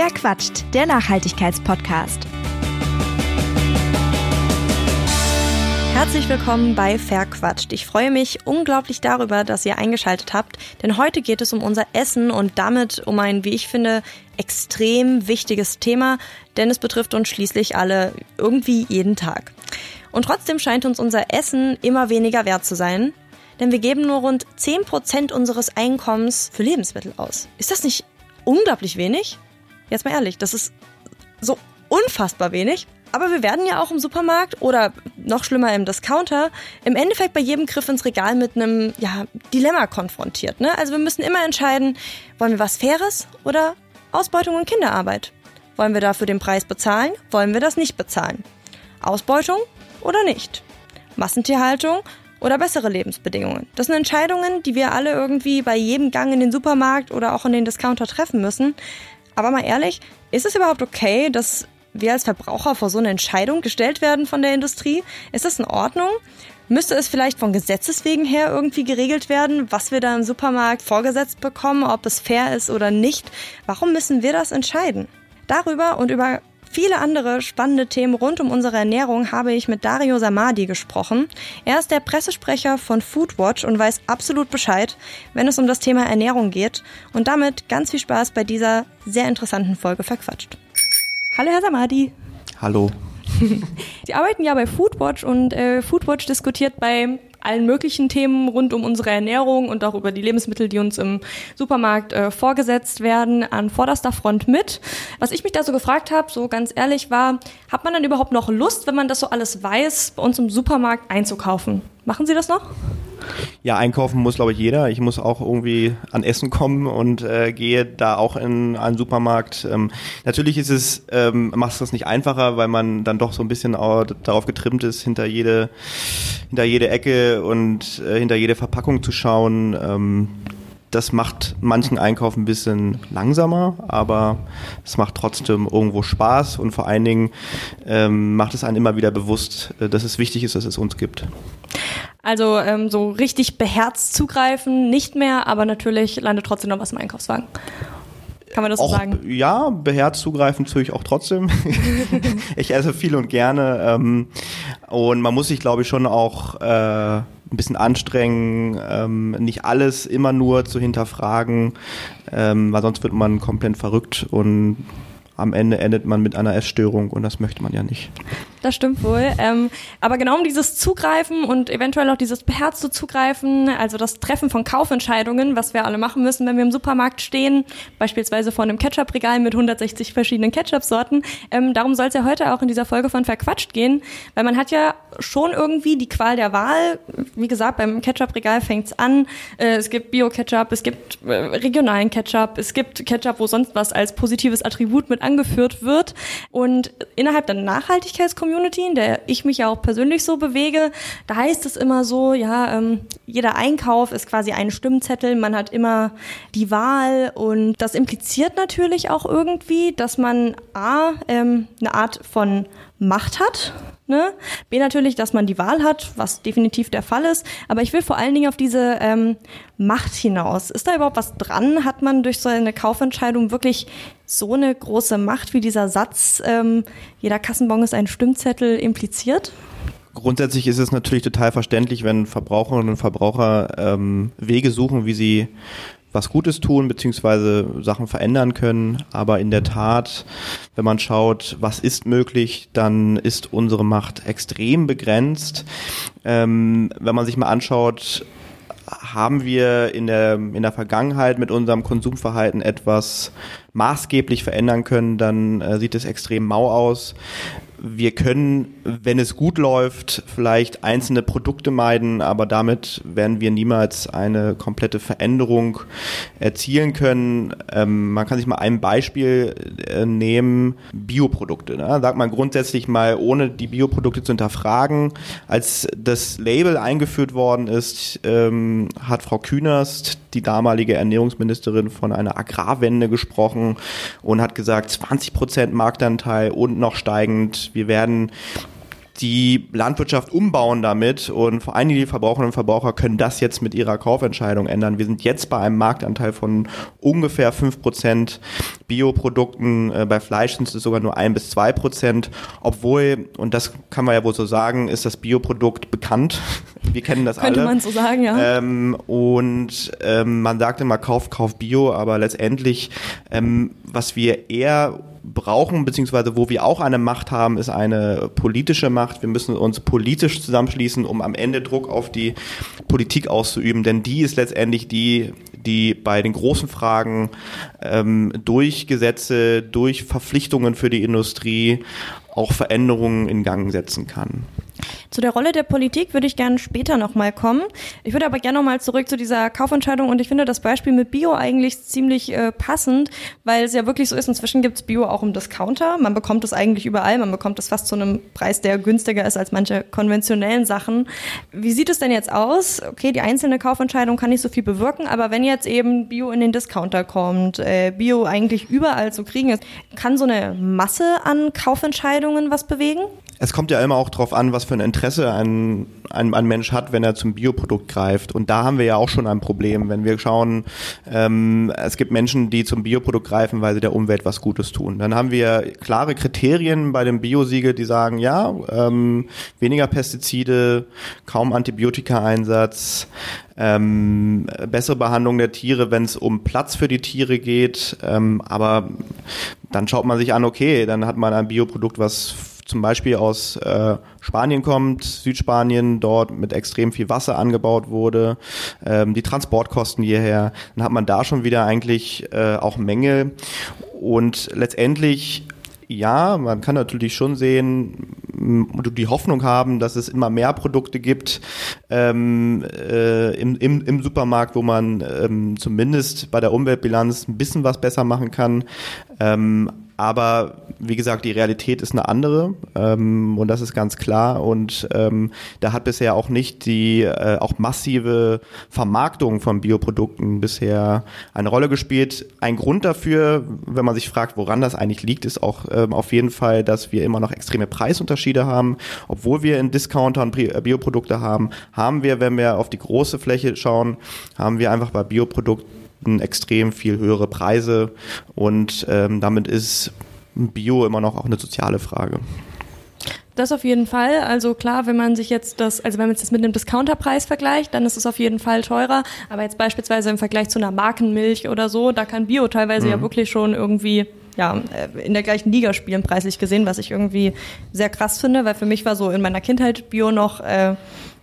Wer quatscht? Der Nachhaltigkeitspodcast. Herzlich willkommen bei Verquatscht. Ich freue mich unglaublich darüber, dass ihr eingeschaltet habt, denn heute geht es um unser Essen und damit um ein, wie ich finde, extrem wichtiges Thema, denn es betrifft uns schließlich alle irgendwie jeden Tag. Und trotzdem scheint uns unser Essen immer weniger wert zu sein, denn wir geben nur rund 10% unseres Einkommens für Lebensmittel aus. Ist das nicht unglaublich wenig? Jetzt mal ehrlich, das ist so unfassbar wenig. Aber wir werden ja auch im Supermarkt oder noch schlimmer im Discounter im Endeffekt bei jedem Griff ins Regal mit einem ja, Dilemma konfrontiert. Ne? Also wir müssen immer entscheiden, wollen wir was Faires oder Ausbeutung und Kinderarbeit? Wollen wir dafür den Preis bezahlen? Wollen wir das nicht bezahlen? Ausbeutung oder nicht? Massentierhaltung oder bessere Lebensbedingungen? Das sind Entscheidungen, die wir alle irgendwie bei jedem Gang in den Supermarkt oder auch in den Discounter treffen müssen. Aber mal ehrlich, ist es überhaupt okay, dass wir als Verbraucher vor so eine Entscheidung gestellt werden von der Industrie? Ist das in Ordnung? Müsste es vielleicht von Gesetzes wegen her irgendwie geregelt werden, was wir da im Supermarkt vorgesetzt bekommen, ob es fair ist oder nicht? Warum müssen wir das entscheiden? Darüber und über viele andere spannende Themen rund um unsere Ernährung habe ich mit Dario Samadi gesprochen. Er ist der Pressesprecher von Foodwatch und weiß absolut Bescheid, wenn es um das Thema Ernährung geht. Und damit ganz viel Spaß bei dieser sehr interessanten Folge verquatscht. Hallo Herr Samadi. Hallo. Sie arbeiten ja bei Foodwatch und äh, Foodwatch diskutiert bei allen möglichen Themen rund um unsere Ernährung und auch über die Lebensmittel, die uns im Supermarkt äh, vorgesetzt werden, an vorderster Front mit. Was ich mich da so gefragt habe, so ganz ehrlich, war, hat man dann überhaupt noch Lust, wenn man das so alles weiß, bei uns im Supermarkt einzukaufen? Machen Sie das noch? Ja, einkaufen muss, glaube ich, jeder. Ich muss auch irgendwie an Essen kommen und äh, gehe da auch in einen Supermarkt. Ähm, natürlich ist es, ähm, macht es das nicht einfacher, weil man dann doch so ein bisschen darauf getrimmt ist, hinter jede, hinter jede Ecke und äh, hinter jede Verpackung zu schauen. Ähm, das macht manchen Einkauf ein bisschen langsamer, aber es macht trotzdem irgendwo Spaß und vor allen Dingen ähm, macht es einen immer wieder bewusst, äh, dass es wichtig ist, dass es uns gibt. Also ähm, so richtig beherzt zugreifen nicht mehr, aber natürlich landet trotzdem noch was im Einkaufswagen. Kann man das auch, so sagen? Ja, beherzt zugreifen tue ich auch trotzdem. ich esse viel und gerne. Ähm, und man muss sich, glaube ich, schon auch äh, ein bisschen anstrengen, ähm, nicht alles immer nur zu hinterfragen, ähm, weil sonst wird man komplett verrückt und am Ende endet man mit einer Essstörung und das möchte man ja nicht. Das stimmt wohl. Ähm, aber genau um dieses Zugreifen und eventuell auch dieses beherzte Zugreifen, also das Treffen von Kaufentscheidungen, was wir alle machen müssen, wenn wir im Supermarkt stehen, beispielsweise vor einem Ketchup-Regal mit 160 verschiedenen Ketchup-Sorten. Ähm, darum soll es ja heute auch in dieser Folge von Verquatscht gehen, weil man hat ja schon irgendwie die Qual der Wahl. Wie gesagt, beim Ketchup-Regal fängt's an. Äh, es gibt Bio-Ketchup, es gibt äh, regionalen Ketchup, es gibt Ketchup, wo sonst was als positives Attribut mit angeführt wird. Und innerhalb der Nachhaltigkeitscommunity, in der ich mich ja auch persönlich so bewege, da heißt es immer so, ja, ähm, jeder Einkauf ist quasi ein Stimmzettel, man hat immer die Wahl und das impliziert natürlich auch irgendwie, dass man A, ähm, eine Art von Macht hat. Ne? B natürlich, dass man die Wahl hat, was definitiv der Fall ist. Aber ich will vor allen Dingen auf diese ähm, Macht hinaus. Ist da überhaupt was dran? Hat man durch so eine Kaufentscheidung wirklich so eine große Macht, wie dieser Satz, ähm, jeder Kassenbon ist ein Stimmzettel impliziert? Grundsätzlich ist es natürlich total verständlich, wenn Verbraucherinnen und Verbraucher ähm, Wege suchen, wie sie was Gutes tun, beziehungsweise Sachen verändern können. Aber in der Tat, wenn man schaut, was ist möglich, dann ist unsere Macht extrem begrenzt. Ähm, wenn man sich mal anschaut, haben wir in der, in der Vergangenheit mit unserem Konsumverhalten etwas maßgeblich verändern können, dann äh, sieht es extrem mau aus wir können, wenn es gut läuft, vielleicht einzelne Produkte meiden, aber damit werden wir niemals eine komplette Veränderung erzielen können. Ähm, man kann sich mal ein Beispiel äh, nehmen, Bioprodukte. Ne? Sagt man grundsätzlich mal, ohne die Bioprodukte zu hinterfragen, als das Label eingeführt worden ist, ähm, hat Frau Künast, die damalige Ernährungsministerin, von einer Agrarwende gesprochen und hat gesagt, 20 Prozent Marktanteil und noch steigend. Wir werden die Landwirtschaft umbauen damit und vor allem die Verbraucherinnen und Verbraucher können das jetzt mit ihrer Kaufentscheidung ändern. Wir sind jetzt bei einem Marktanteil von ungefähr fünf Prozent Bioprodukten. Äh, bei Fleisch sind es sogar nur ein bis zwei Prozent, obwohl, und das kann man ja wohl so sagen, ist das Bioprodukt bekannt. Wir kennen das Könnte alle. man so sagen, ja. Ähm, und ähm, man sagt immer, kauf, kauf Bio, aber letztendlich, ähm, was wir eher brauchen, beziehungsweise wo wir auch eine Macht haben, ist eine politische Macht. Wir müssen uns politisch zusammenschließen, um am Ende Druck auf die Politik auszuüben, denn die ist letztendlich die, die bei den großen Fragen ähm, durch Gesetze, durch Verpflichtungen für die Industrie auch Veränderungen in Gang setzen kann. Zu der Rolle der Politik würde ich gerne später nochmal kommen. Ich würde aber gerne nochmal zurück zu dieser Kaufentscheidung und ich finde das Beispiel mit Bio eigentlich ziemlich äh, passend, weil es ja wirklich so ist, inzwischen gibt es Bio auch im Discounter. Man bekommt es eigentlich überall, man bekommt es fast zu einem Preis, der günstiger ist als manche konventionellen Sachen. Wie sieht es denn jetzt aus? Okay, die einzelne Kaufentscheidung kann nicht so viel bewirken, aber wenn jetzt eben Bio in den Discounter kommt, äh, Bio eigentlich überall zu kriegen ist, kann so eine Masse an Kaufentscheidungen was bewegen? Es kommt ja immer auch darauf an, was für ein Interesse ein, ein, ein Mensch hat, wenn er zum Bioprodukt greift. Und da haben wir ja auch schon ein Problem, wenn wir schauen, ähm, es gibt Menschen, die zum Bioprodukt greifen, weil sie der Umwelt was Gutes tun. Dann haben wir klare Kriterien bei dem Biosiegel, die sagen, ja, ähm, weniger Pestizide, kaum Antibiotika-Einsatz, ähm, bessere Behandlung der Tiere, wenn es um Platz für die Tiere geht. Ähm, aber dann schaut man sich an, okay, dann hat man ein Bioprodukt, was zum Beispiel aus äh, Spanien kommt, Südspanien, dort mit extrem viel Wasser angebaut wurde, ähm, die Transportkosten hierher, dann hat man da schon wieder eigentlich äh, auch Mängel. Und letztendlich ja, man kann natürlich schon sehen, die Hoffnung haben, dass es immer mehr Produkte gibt ähm, äh, im, im, im Supermarkt, wo man ähm, zumindest bei der Umweltbilanz ein bisschen was besser machen kann. Ähm, aber wie gesagt, die Realität ist eine andere ähm, und das ist ganz klar. Und ähm, da hat bisher auch nicht die äh, auch massive Vermarktung von Bioprodukten bisher eine Rolle gespielt. Ein Grund dafür, wenn man sich fragt, woran das eigentlich liegt, ist auch ähm, auf jeden Fall, dass wir immer noch extreme Preisunterschiede haben. Obwohl wir in Discountern äh, Bioprodukte haben, haben wir, wenn wir auf die große Fläche schauen, haben wir einfach bei Bioprodukten extrem viel höhere Preise und ähm, damit ist Bio immer noch auch eine soziale Frage. Das auf jeden Fall. Also klar, wenn man sich jetzt das, also wenn man es mit einem Discounterpreis vergleicht, dann ist es auf jeden Fall teurer. Aber jetzt beispielsweise im Vergleich zu einer Markenmilch oder so, da kann Bio teilweise mhm. ja wirklich schon irgendwie ja, äh, in der gleichen Liga spielen, preislich gesehen, was ich irgendwie sehr krass finde, weil für mich war so in meiner Kindheit Bio noch äh,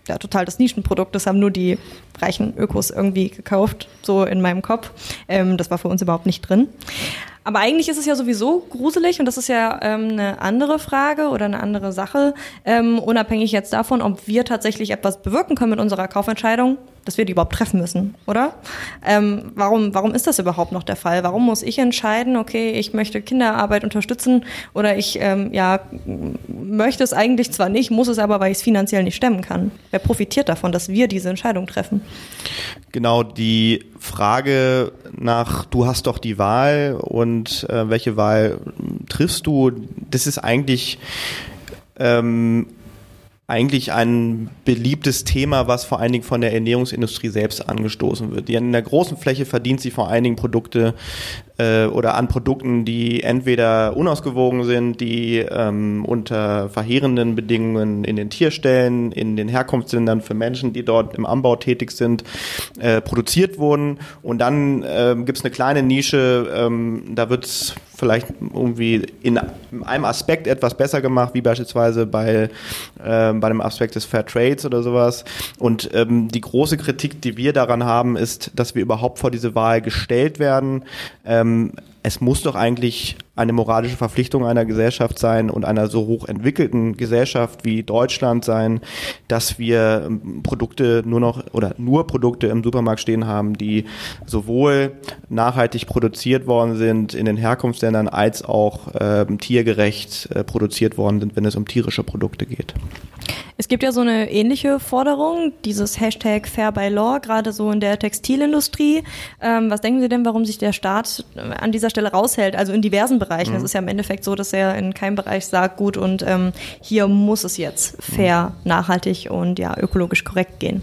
ja, total das Nischenprodukt. Das haben nur die reichen Ökos irgendwie gekauft, so in meinem Kopf. Ähm, das war für uns überhaupt nicht drin. Aber eigentlich ist es ja sowieso gruselig und das ist ja ähm, eine andere Frage oder eine andere Sache, ähm, unabhängig jetzt davon, ob wir tatsächlich etwas bewirken können mit unserer Kaufentscheidung, dass wir die überhaupt treffen müssen, oder? Ähm, warum, warum ist das überhaupt noch der Fall? Warum muss ich entscheiden, okay, ich möchte Kinderarbeit unterstützen oder ich ähm, ja, möchte es eigentlich zwar nicht, muss es aber, weil ich es finanziell nicht stemmen kann? Wer profitiert davon, dass wir diese Entscheidung treffen? Genau, die Frage nach, du hast doch die Wahl und äh, welche Wahl triffst du, das ist eigentlich ähm, eigentlich ein beliebtes Thema, was vor allen Dingen von der Ernährungsindustrie selbst angestoßen wird. Die in der großen Fläche verdient sie vor allen Dingen Produkte äh, oder an Produkten, die entweder unausgewogen sind, die ähm, unter verheerenden Bedingungen in den Tierstellen, in den Herkunftsländern für Menschen, die dort im Anbau tätig sind, äh, produziert wurden. Und dann äh, gibt es eine kleine Nische, ähm, da wird es vielleicht irgendwie in einem Aspekt etwas besser gemacht, wie beispielsweise bei, äh, bei dem Aspekt des Fair Trades oder sowas. Und ähm, die große Kritik, die wir daran haben, ist, dass wir überhaupt vor diese Wahl gestellt werden. Ähm, ähm, es muss doch eigentlich eine moralische Verpflichtung einer Gesellschaft sein und einer so hoch entwickelten Gesellschaft wie Deutschland sein, dass wir ähm, Produkte nur noch oder nur Produkte im Supermarkt stehen haben, die sowohl nachhaltig produziert worden sind in den Herkunftsländern als auch ähm, tiergerecht äh, produziert worden sind, wenn es um tierische Produkte geht. Es gibt ja so eine ähnliche Forderung, dieses Hashtag Fair by Law, gerade so in der Textilindustrie. Ähm, was denken Sie denn, warum sich der Staat an dieser Stelle raushält? Also in diversen Bereichen. Mhm. Es ist ja im Endeffekt so, dass er in keinem Bereich sagt, gut, und ähm, hier muss es jetzt fair, mhm. nachhaltig und ja ökologisch korrekt gehen.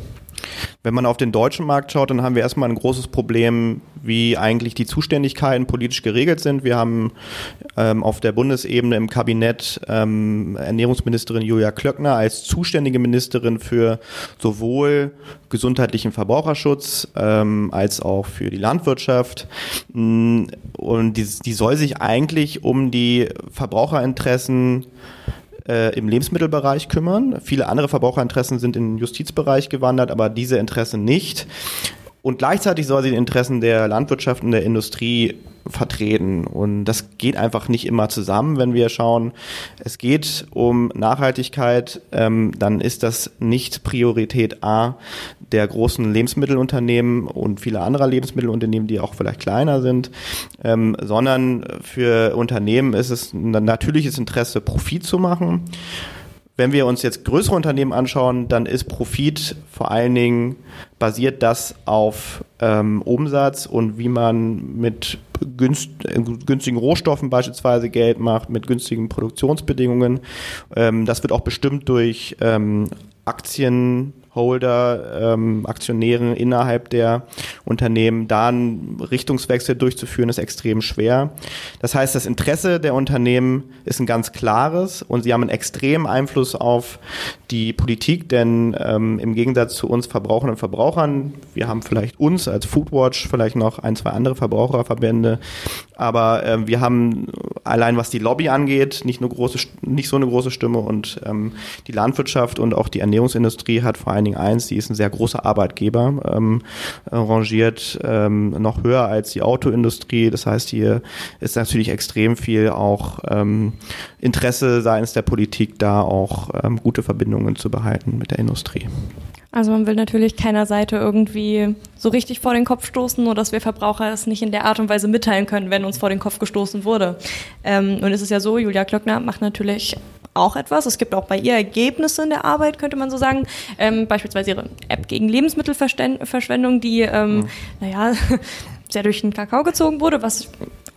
Wenn man auf den deutschen Markt schaut, dann haben wir erstmal ein großes Problem, wie eigentlich die Zuständigkeiten politisch geregelt sind. Wir haben ähm, auf der Bundesebene im Kabinett ähm, Ernährungsministerin Julia Klöckner als zuständige Ministerin für sowohl gesundheitlichen Verbraucherschutz ähm, als auch für die Landwirtschaft. Und die, die soll sich eigentlich um die Verbraucherinteressen äh, im Lebensmittelbereich kümmern. Viele andere Verbraucherinteressen sind in den Justizbereich gewandert, aber diese Interessen nicht. Und gleichzeitig soll sie die Interessen der Landwirtschaft und der Industrie vertreten. Und das geht einfach nicht immer zusammen, wenn wir schauen, es geht um Nachhaltigkeit, ähm, dann ist das nicht Priorität A der großen Lebensmittelunternehmen und vieler anderer Lebensmittelunternehmen, die auch vielleicht kleiner sind, ähm, sondern für Unternehmen ist es ein natürliches Interesse, Profit zu machen. Wenn wir uns jetzt größere Unternehmen anschauen, dann ist Profit vor allen Dingen basiert das auf ähm, Umsatz und wie man mit günst, äh, günstigen Rohstoffen beispielsweise Geld macht, mit günstigen Produktionsbedingungen. Ähm, das wird auch bestimmt durch ähm, Aktien Holder, ähm, Aktionären innerhalb der Unternehmen, da einen Richtungswechsel durchzuführen, ist extrem schwer. Das heißt, das Interesse der Unternehmen ist ein ganz klares und sie haben einen extremen Einfluss auf die Politik, denn ähm, im Gegensatz zu uns Verbrauchern und Verbrauchern, wir haben vielleicht uns als Foodwatch, vielleicht noch ein, zwei andere Verbraucherverbände, aber äh, wir haben allein was die Lobby angeht, nicht, eine große, nicht so eine große Stimme und ähm, die Landwirtschaft und auch die Ernährungsindustrie hat vor allen Dingen eins, die ist ein sehr großer Arbeitgeber, ähm, rangiert ähm, noch höher als die Autoindustrie. Das heißt, hier ist natürlich extrem viel auch ähm, Interesse seitens der Politik da auch ähm, gute Verbindungen zu behalten mit der Industrie. Also man will natürlich keiner Seite irgendwie so richtig vor den Kopf stoßen, nur dass wir Verbraucher es nicht in der Art und Weise mitteilen können, wenn uns vor den Kopf gestoßen wurde. Ähm, es ist ja so, Julia Klöckner macht natürlich auch etwas. Es gibt auch bei ihr Ergebnisse in der Arbeit, könnte man so sagen. Ähm, beispielsweise ihre App gegen Lebensmittelverschwendung, die, ähm, mhm. naja, sehr durch den Kakao gezogen wurde, was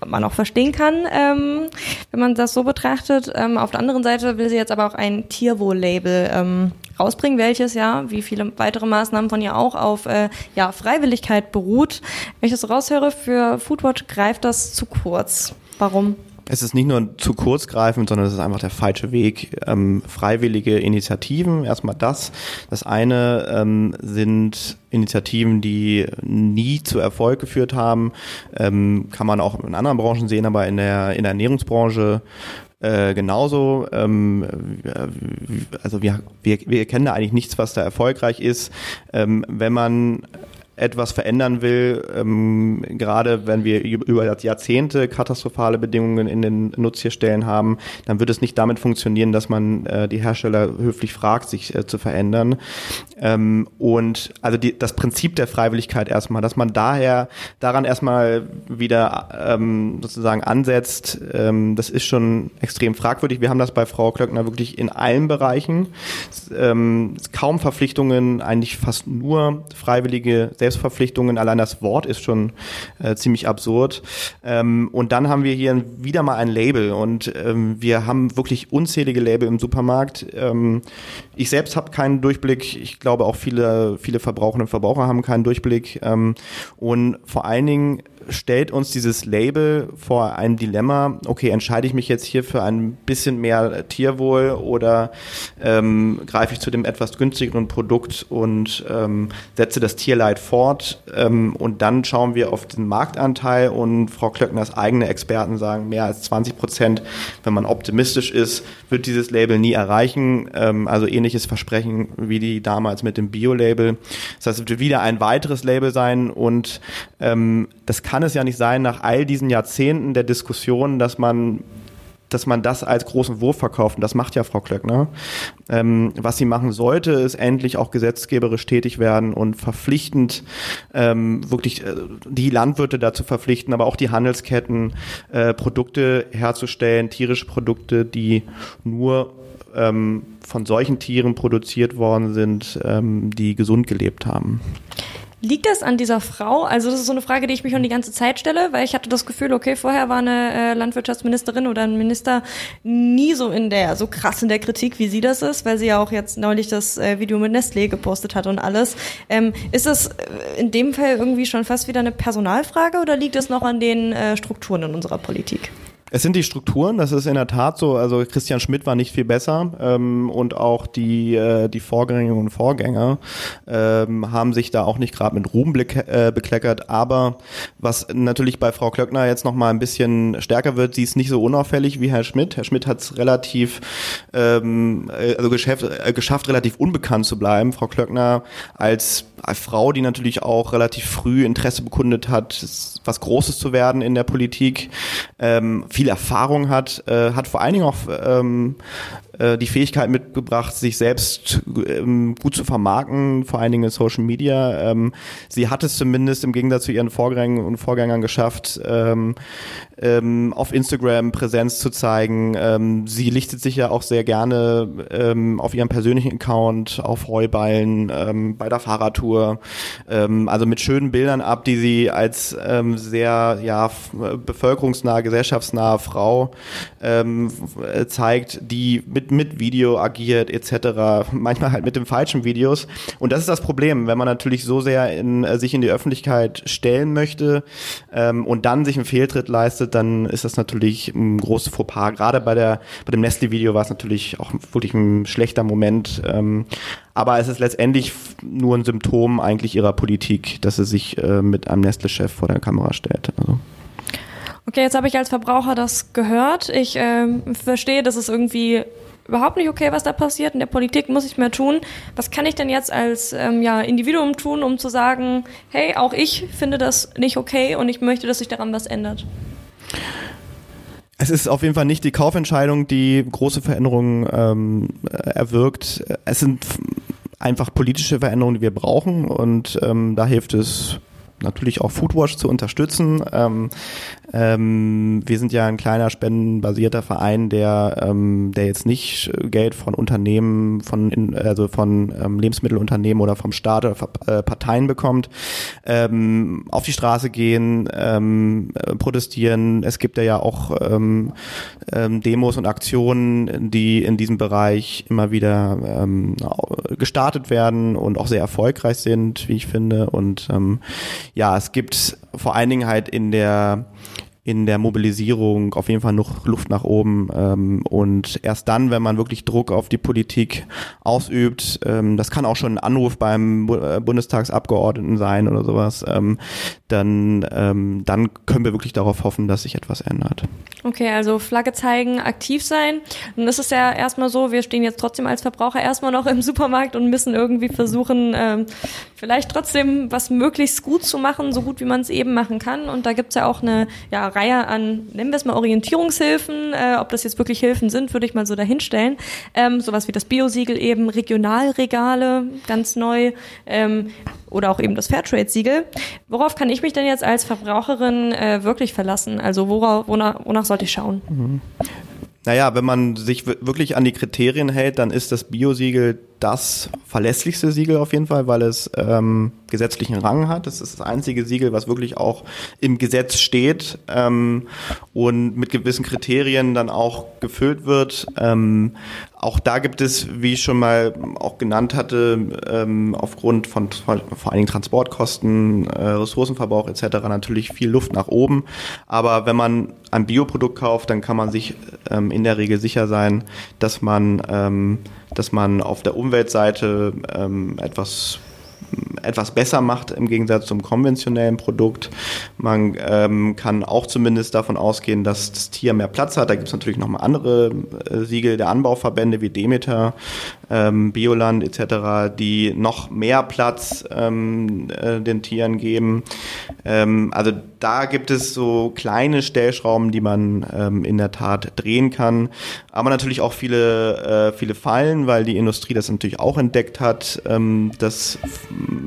man auch verstehen kann, ähm, wenn man das so betrachtet. Ähm, auf der anderen Seite will sie jetzt aber auch ein Tierwohl-Label ähm, rausbringen, welches ja, wie viele weitere Maßnahmen von ihr auch, auf äh, ja, Freiwilligkeit beruht. Wenn ich das raushöre, für Foodwatch greift das zu kurz. Warum? Es ist nicht nur zu kurzgreifend, sondern es ist einfach der falsche Weg. Ähm, freiwillige Initiativen, erstmal das. Das eine ähm, sind Initiativen, die nie zu Erfolg geführt haben. Ähm, kann man auch in anderen Branchen sehen, aber in der, in der Ernährungsbranche äh, genauso. Ähm, also wir, wir, wir kennen da eigentlich nichts, was da erfolgreich ist. Ähm, wenn man etwas verändern will, ähm, gerade wenn wir über Jahrzehnte katastrophale Bedingungen in den Nutztierstellen haben, dann wird es nicht damit funktionieren, dass man äh, die Hersteller höflich fragt, sich äh, zu verändern. Ähm, und also die, das Prinzip der Freiwilligkeit erstmal, dass man daher daran erstmal wieder ähm, sozusagen ansetzt, ähm, das ist schon extrem fragwürdig. Wir haben das bei Frau Klöckner wirklich in allen Bereichen. Ähm, kaum Verpflichtungen, eigentlich fast nur freiwillige Selbstverpflichtungen, allein das Wort ist schon äh, ziemlich absurd. Ähm, und dann haben wir hier wieder mal ein Label und ähm, wir haben wirklich unzählige Label im Supermarkt. Ähm, ich selbst habe keinen Durchblick. Ich glaube auch viele, viele Verbraucherinnen und Verbraucher haben keinen Durchblick. Ähm, und vor allen Dingen stellt uns dieses Label vor ein Dilemma, okay, entscheide ich mich jetzt hier für ein bisschen mehr Tierwohl oder ähm, greife ich zu dem etwas günstigeren Produkt und ähm, setze das Tierleid fort ähm, und dann schauen wir auf den Marktanteil und Frau Klöckners eigene Experten sagen, mehr als 20 Prozent, wenn man optimistisch ist, wird dieses Label nie erreichen, ähm, also ähnliches Versprechen wie die damals mit dem Bio-Label. Das heißt, es wird wieder ein weiteres Label sein und ähm, das kann kann es ja nicht sein, nach all diesen Jahrzehnten der Diskussion, dass man dass man das als großen Wurf verkauft. Und das macht ja Frau Klöckner. Ähm, was sie machen sollte, ist endlich auch gesetzgeberisch tätig werden und verpflichtend ähm, wirklich äh, die Landwirte dazu verpflichten, aber auch die Handelsketten, äh, Produkte herzustellen, tierische Produkte, die nur ähm, von solchen Tieren produziert worden sind, ähm, die gesund gelebt haben. Liegt das an dieser Frau? Also das ist so eine Frage, die ich mich schon die ganze Zeit stelle, weil ich hatte das Gefühl, okay, vorher war eine äh, Landwirtschaftsministerin oder ein Minister nie so in der, so krass in der Kritik, wie sie das ist, weil sie ja auch jetzt neulich das äh, Video mit Nestlé gepostet hat und alles. Ähm, ist das äh, in dem Fall irgendwie schon fast wieder eine Personalfrage oder liegt es noch an den Strukturen in unserer Politik? Es sind die Strukturen, das ist in der Tat so. Also Christian Schmidt war nicht viel besser ähm, und auch die, äh, die Vorgängerinnen und Vorgänger ähm, haben sich da auch nicht gerade mit Ruhm äh, bekleckert. Aber was natürlich bei Frau Klöckner jetzt noch mal ein bisschen stärker wird, sie ist nicht so unauffällig wie Herr Schmidt. Herr Schmidt hat es relativ, ähm, äh, also geschafft, äh, geschafft, relativ unbekannt zu bleiben. Frau Klöckner als Frau, die natürlich auch relativ früh Interesse bekundet hat, was Großes zu werden in der Politik. Ähm, viel Erfahrung hat, äh, hat vor allen Dingen auch ähm, äh, die Fähigkeit mitgebracht, sich selbst ähm, gut zu vermarkten, vor allen Dingen in Social Media. Ähm, sie hat es zumindest im Gegensatz zu ihren Vorgängern und Vorgängern geschafft, ähm, ähm, auf Instagram Präsenz zu zeigen. Ähm, sie lichtet sich ja auch sehr gerne ähm, auf ihrem persönlichen Account, auf Heuballen, bei der Fahrradtour, also mit schönen Bildern ab, die sie als sehr ja, bevölkerungsnahe, gesellschaftsnahe Frau ähm, zeigt, die mit, mit Video agiert etc., manchmal halt mit den falschen Videos. Und das ist das Problem, wenn man natürlich so sehr in, äh, sich in die Öffentlichkeit stellen möchte ähm, und dann sich einen Fehltritt leistet, leistet, dann ist das natürlich ein großes Fauxpas. Gerade bei der bei dem Nestle-Video war es natürlich auch wirklich ein schlechter Moment. Ähm, aber es ist letztendlich nur ein Symptom eigentlich ihrer Politik, dass sie sich äh, mit einem Nestle-Chef vor der Kamera stellt. Also. Okay, jetzt habe ich als Verbraucher das gehört. Ich äh, verstehe, dass es irgendwie überhaupt nicht okay, was da passiert. In der Politik muss ich mehr tun. Was kann ich denn jetzt als ähm, ja, Individuum tun, um zu sagen, hey, auch ich finde das nicht okay und ich möchte, dass sich daran was ändert? Es ist auf jeden Fall nicht die Kaufentscheidung, die große Veränderungen ähm, erwirkt. Es sind einfach politische Veränderungen, die wir brauchen und ähm, da hilft es natürlich auch Foodwatch zu unterstützen. Ähm, ähm, wir sind ja ein kleiner spendenbasierter Verein, der, ähm, der jetzt nicht Geld von Unternehmen, von in, also von ähm, Lebensmittelunternehmen oder vom Staat oder äh, Parteien bekommt. Ähm, auf die Straße gehen, ähm, protestieren. Es gibt ja auch ähm, ähm, Demos und Aktionen, die in diesem Bereich immer wieder ähm, gestartet werden und auch sehr erfolgreich sind, wie ich finde. Und ähm, ja, es gibt vor allen Dingen halt in der in der Mobilisierung auf jeden Fall noch Luft nach oben. Ähm, und erst dann, wenn man wirklich Druck auf die Politik ausübt, ähm, das kann auch schon ein Anruf beim äh, Bundestagsabgeordneten sein oder sowas, ähm, dann, ähm, dann können wir wirklich darauf hoffen, dass sich etwas ändert. Okay, also Flagge zeigen, aktiv sein. Und das ist ja erstmal so, wir stehen jetzt trotzdem als Verbraucher erstmal noch im Supermarkt und müssen irgendwie versuchen, ähm, vielleicht trotzdem was möglichst gut zu machen, so gut wie man es eben machen kann. Und da gibt's ja auch eine ja, Reihe an, nennen wir es mal Orientierungshilfen. Äh, ob das jetzt wirklich Hilfen sind, würde ich mal so dahinstellen. Ähm, sowas wie das Biosiegel eben, Regionalregale, ganz neu. Ähm, oder auch eben das Fairtrade-Siegel. Worauf kann ich mich denn jetzt als Verbraucherin äh, wirklich verlassen? Also worauf, wonach, wonach sollte ich schauen? Mhm. Naja, wenn man sich wirklich an die Kriterien hält, dann ist das Biosiegel das verlässlichste Siegel auf jeden Fall, weil es ähm, gesetzlichen Rang hat. Das ist das einzige Siegel, was wirklich auch im Gesetz steht ähm, und mit gewissen Kriterien dann auch gefüllt wird. Ähm, auch da gibt es, wie ich schon mal auch genannt hatte, ähm, aufgrund von vor allen Dingen Transportkosten, äh, Ressourcenverbrauch etc. natürlich viel Luft nach oben. Aber wenn man ein Bioprodukt kauft, dann kann man sich ähm, in der Regel sicher sein, dass man ähm, dass man auf der Umweltseite ähm, etwas etwas besser macht im Gegensatz zum konventionellen Produkt. Man ähm, kann auch zumindest davon ausgehen, dass das Tier mehr Platz hat. Da gibt es natürlich nochmal andere äh, Siegel der Anbauverbände wie Demeter, ähm, Bioland etc., die noch mehr Platz ähm, äh, den Tieren geben. Ähm, also da gibt es so kleine Stellschrauben, die man ähm, in der Tat drehen kann. Aber natürlich auch viele, äh, viele Fallen, weil die Industrie das natürlich auch entdeckt hat, ähm, dass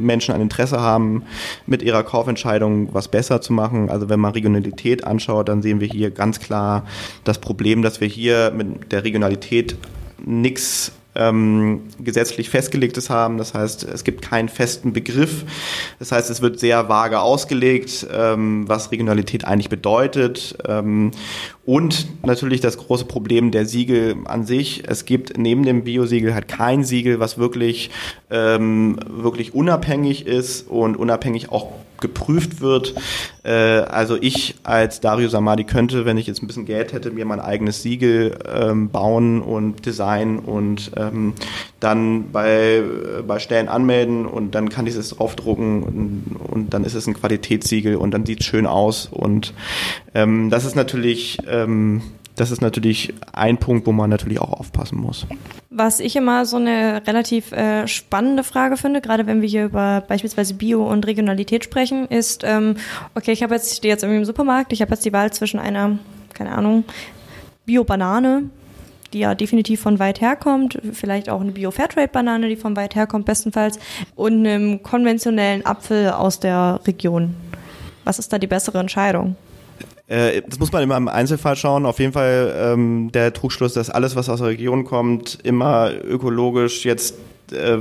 Menschen ein Interesse haben, mit ihrer Kaufentscheidung was besser zu machen. Also wenn man Regionalität anschaut, dann sehen wir hier ganz klar das Problem, dass wir hier mit der Regionalität nichts ähm, gesetzlich festgelegtes haben. Das heißt, es gibt keinen festen Begriff. Das heißt, es wird sehr vage ausgelegt, ähm, was Regionalität eigentlich bedeutet. Ähm, und natürlich das große Problem der Siegel an sich. Es gibt neben dem Biosiegel halt kein Siegel, was wirklich, ähm, wirklich unabhängig ist und unabhängig auch geprüft wird. Äh, also ich als Dario Samadi könnte, wenn ich jetzt ein bisschen Geld hätte, mir mein eigenes Siegel ähm, bauen und designen und ähm, dann bei, bei Stellen anmelden und dann kann ich es draufdrucken und, und dann ist es ein Qualitätssiegel und dann sieht es schön aus und ähm, das ist natürlich ähm, das ist natürlich ein Punkt, wo man natürlich auch aufpassen muss. Was ich immer so eine relativ äh, spannende Frage finde, gerade wenn wir hier über beispielsweise Bio und Regionalität sprechen, ist, ähm, okay, ich habe jetzt, stehe jetzt irgendwie im Supermarkt, ich habe jetzt die Wahl zwischen einer, keine Ahnung, Bio-Banane, die ja definitiv von weit herkommt, vielleicht auch eine Bio-Fairtrade-Banane, die von weit herkommt, bestenfalls, und einem konventionellen Apfel aus der Region. Was ist da die bessere Entscheidung? Äh, das muss man immer im Einzelfall schauen. Auf jeden Fall ähm, der Trugschluss, dass alles, was aus der Region kommt, immer ökologisch jetzt äh,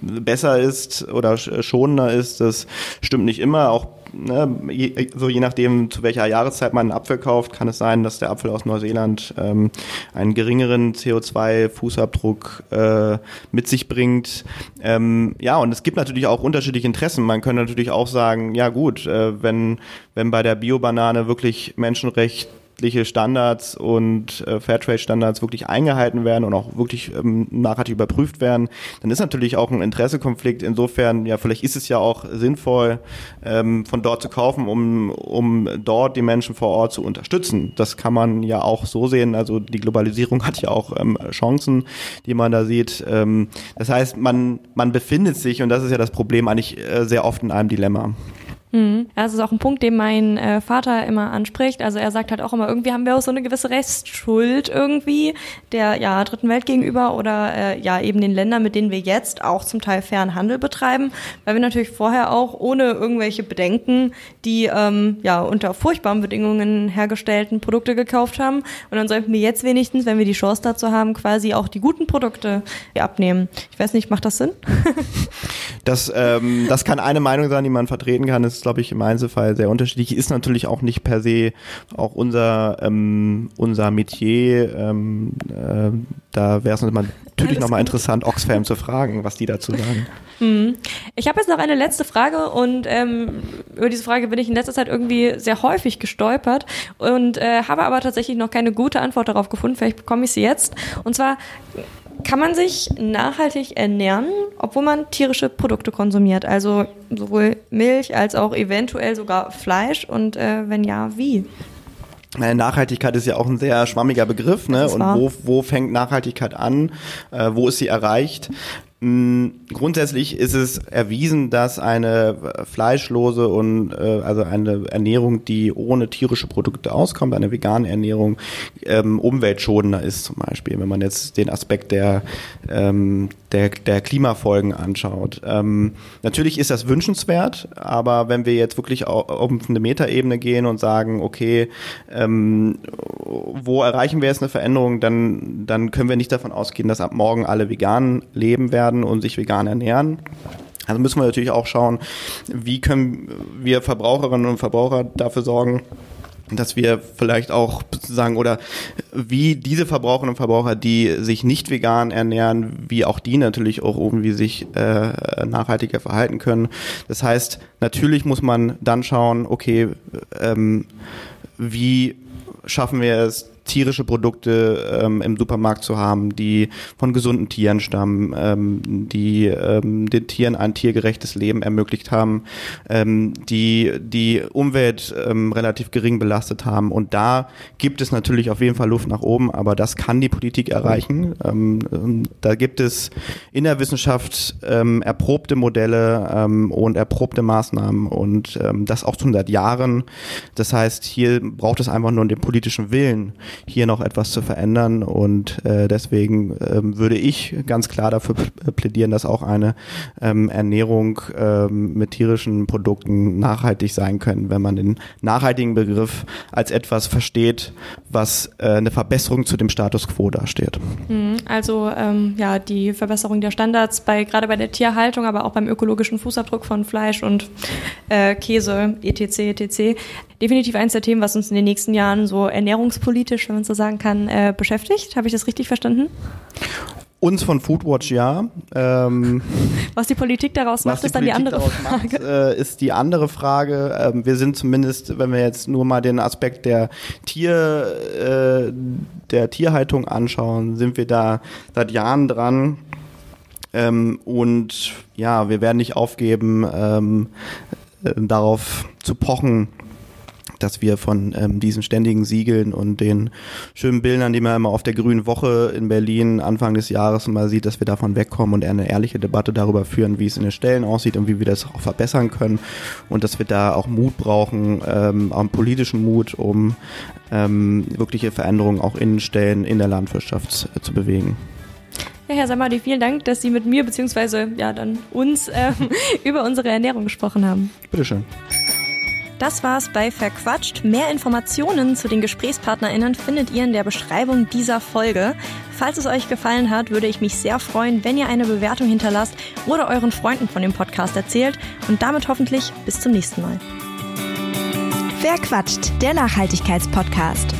besser ist oder schonender ist. Das stimmt nicht immer. Auch ne, je, so je nachdem, zu welcher Jahreszeit man einen Apfel kauft, kann es sein, dass der Apfel aus Neuseeland ähm, einen geringeren CO2-Fußabdruck äh, mit sich bringt. Ähm, ja, und es gibt natürlich auch unterschiedliche Interessen. Man könnte natürlich auch sagen, ja gut, äh, wenn, wenn bei der Biobanane wirklich Menschenrecht rechtliche Standards und äh, Fairtrade-Standards wirklich eingehalten werden und auch wirklich ähm, nachhaltig überprüft werden, dann ist natürlich auch ein Interessekonflikt. Insofern, ja, vielleicht ist es ja auch sinnvoll, ähm, von dort zu kaufen, um, um dort die Menschen vor Ort zu unterstützen. Das kann man ja auch so sehen. Also die Globalisierung hat ja auch ähm, Chancen, die man da sieht. Ähm, das heißt, man, man befindet sich, und das ist ja das Problem, eigentlich äh, sehr oft in einem Dilemma. Mhm. Das ist auch ein Punkt, den mein äh, Vater immer anspricht. Also er sagt halt auch immer, irgendwie haben wir auch so eine gewisse Restschuld irgendwie der ja, dritten Welt gegenüber oder äh, ja eben den Ländern, mit denen wir jetzt auch zum Teil fairen Handel betreiben, weil wir natürlich vorher auch ohne irgendwelche Bedenken die ähm, ja unter furchtbaren Bedingungen hergestellten Produkte gekauft haben. Und dann sollten wir jetzt wenigstens, wenn wir die Chance dazu haben, quasi auch die guten Produkte abnehmen. Ich weiß nicht, macht das Sinn? das, ähm, das kann eine Meinung sein, die man vertreten kann. Das ist, glaube ich, im Einzelfall sehr unterschiedlich. Ist natürlich auch nicht per se auch unser, ähm, unser Metier. Ähm, äh, da wäre es natürlich nochmal interessant, Oxfam zu fragen, was die dazu sagen. Mhm. Ich habe jetzt noch eine letzte Frage und ähm, über diese Frage bin ich in letzter Zeit irgendwie sehr häufig gestolpert und äh, habe aber tatsächlich noch keine gute Antwort darauf gefunden. Vielleicht bekomme ich sie jetzt. Und zwar kann man sich nachhaltig ernähren, obwohl man tierische Produkte konsumiert? Also sowohl Milch als auch eventuell sogar Fleisch und äh, wenn ja, wie? Nachhaltigkeit ist ja auch ein sehr schwammiger Begriff, ne? Und wo, wo fängt Nachhaltigkeit an? Äh, wo ist sie erreicht? Mm, grundsätzlich ist es erwiesen, dass eine fleischlose und äh, also eine Ernährung, die ohne tierische Produkte auskommt, eine vegane Ernährung, ähm, umweltschonender ist zum Beispiel, wenn man jetzt den Aspekt der, ähm, der, der Klimafolgen anschaut. Ähm, natürlich ist das wünschenswert, aber wenn wir jetzt wirklich auf eine Metaebene gehen und sagen, okay, ähm, wo erreichen wir jetzt eine Veränderung, dann, dann können wir nicht davon ausgehen, dass ab morgen alle vegan leben werden werden und sich vegan ernähren. Also müssen wir natürlich auch schauen, wie können wir Verbraucherinnen und Verbraucher dafür sorgen, dass wir vielleicht auch sagen oder wie diese Verbraucherinnen und Verbraucher, die sich nicht vegan ernähren, wie auch die natürlich auch irgendwie sich äh, nachhaltiger verhalten können. Das heißt, natürlich muss man dann schauen, okay, ähm, wie schaffen wir es, tierische Produkte ähm, im Supermarkt zu haben, die von gesunden Tieren stammen, ähm, die ähm, den Tieren ein tiergerechtes Leben ermöglicht haben, ähm, die die Umwelt ähm, relativ gering belastet haben. Und da gibt es natürlich auf jeden Fall Luft nach oben, aber das kann die Politik erreichen. Ähm, da gibt es in der Wissenschaft ähm, erprobte Modelle ähm, und erprobte Maßnahmen und ähm, das auch schon seit Jahren. Das heißt, hier braucht es einfach nur den politischen Willen hier noch etwas zu verändern. Und äh, deswegen ähm, würde ich ganz klar dafür plädieren, dass auch eine ähm, Ernährung ähm, mit tierischen Produkten nachhaltig sein können, wenn man den nachhaltigen Begriff als etwas versteht, was äh, eine Verbesserung zu dem Status quo darstellt. Mhm. Also ähm, ja, die Verbesserung der Standards bei gerade bei der Tierhaltung, aber auch beim ökologischen Fußabdruck von Fleisch und äh, Käse, etc. etc. Definitiv eines der Themen, was uns in den nächsten Jahren so ernährungspolitisch, wenn man so sagen kann, äh, beschäftigt. Habe ich das richtig verstanden? Uns von Foodwatch ja. Ähm, was die Politik daraus macht, ist dann die andere Frage. Macht, äh, ist die andere Frage. Ähm, wir sind zumindest, wenn wir jetzt nur mal den Aspekt der Tier, äh, der Tierhaltung anschauen, sind wir da seit Jahren dran. Ähm, und ja, wir werden nicht aufgeben, ähm, äh, darauf zu pochen, dass wir von ähm, diesen ständigen Siegeln und den schönen Bildern, die man immer auf der Grünen Woche in Berlin Anfang des Jahres mal sieht, dass wir davon wegkommen und eine ehrliche Debatte darüber führen, wie es in den Stellen aussieht und wie wir das auch verbessern können und dass wir da auch Mut brauchen, ähm, auch politischen Mut, um ähm, wirkliche Veränderungen auch in Stellen in der Landwirtschaft äh, zu bewegen. Ja, Herr Samadi, vielen Dank, dass Sie mit mir bzw. ja dann uns ähm, über unsere Ernährung gesprochen haben. Bitteschön. Das war's bei Verquatscht. Mehr Informationen zu den GesprächspartnerInnen findet ihr in der Beschreibung dieser Folge. Falls es euch gefallen hat, würde ich mich sehr freuen, wenn ihr eine Bewertung hinterlasst oder euren Freunden von dem Podcast erzählt und damit hoffentlich bis zum nächsten Mal. Verquatscht, der Nachhaltigkeitspodcast.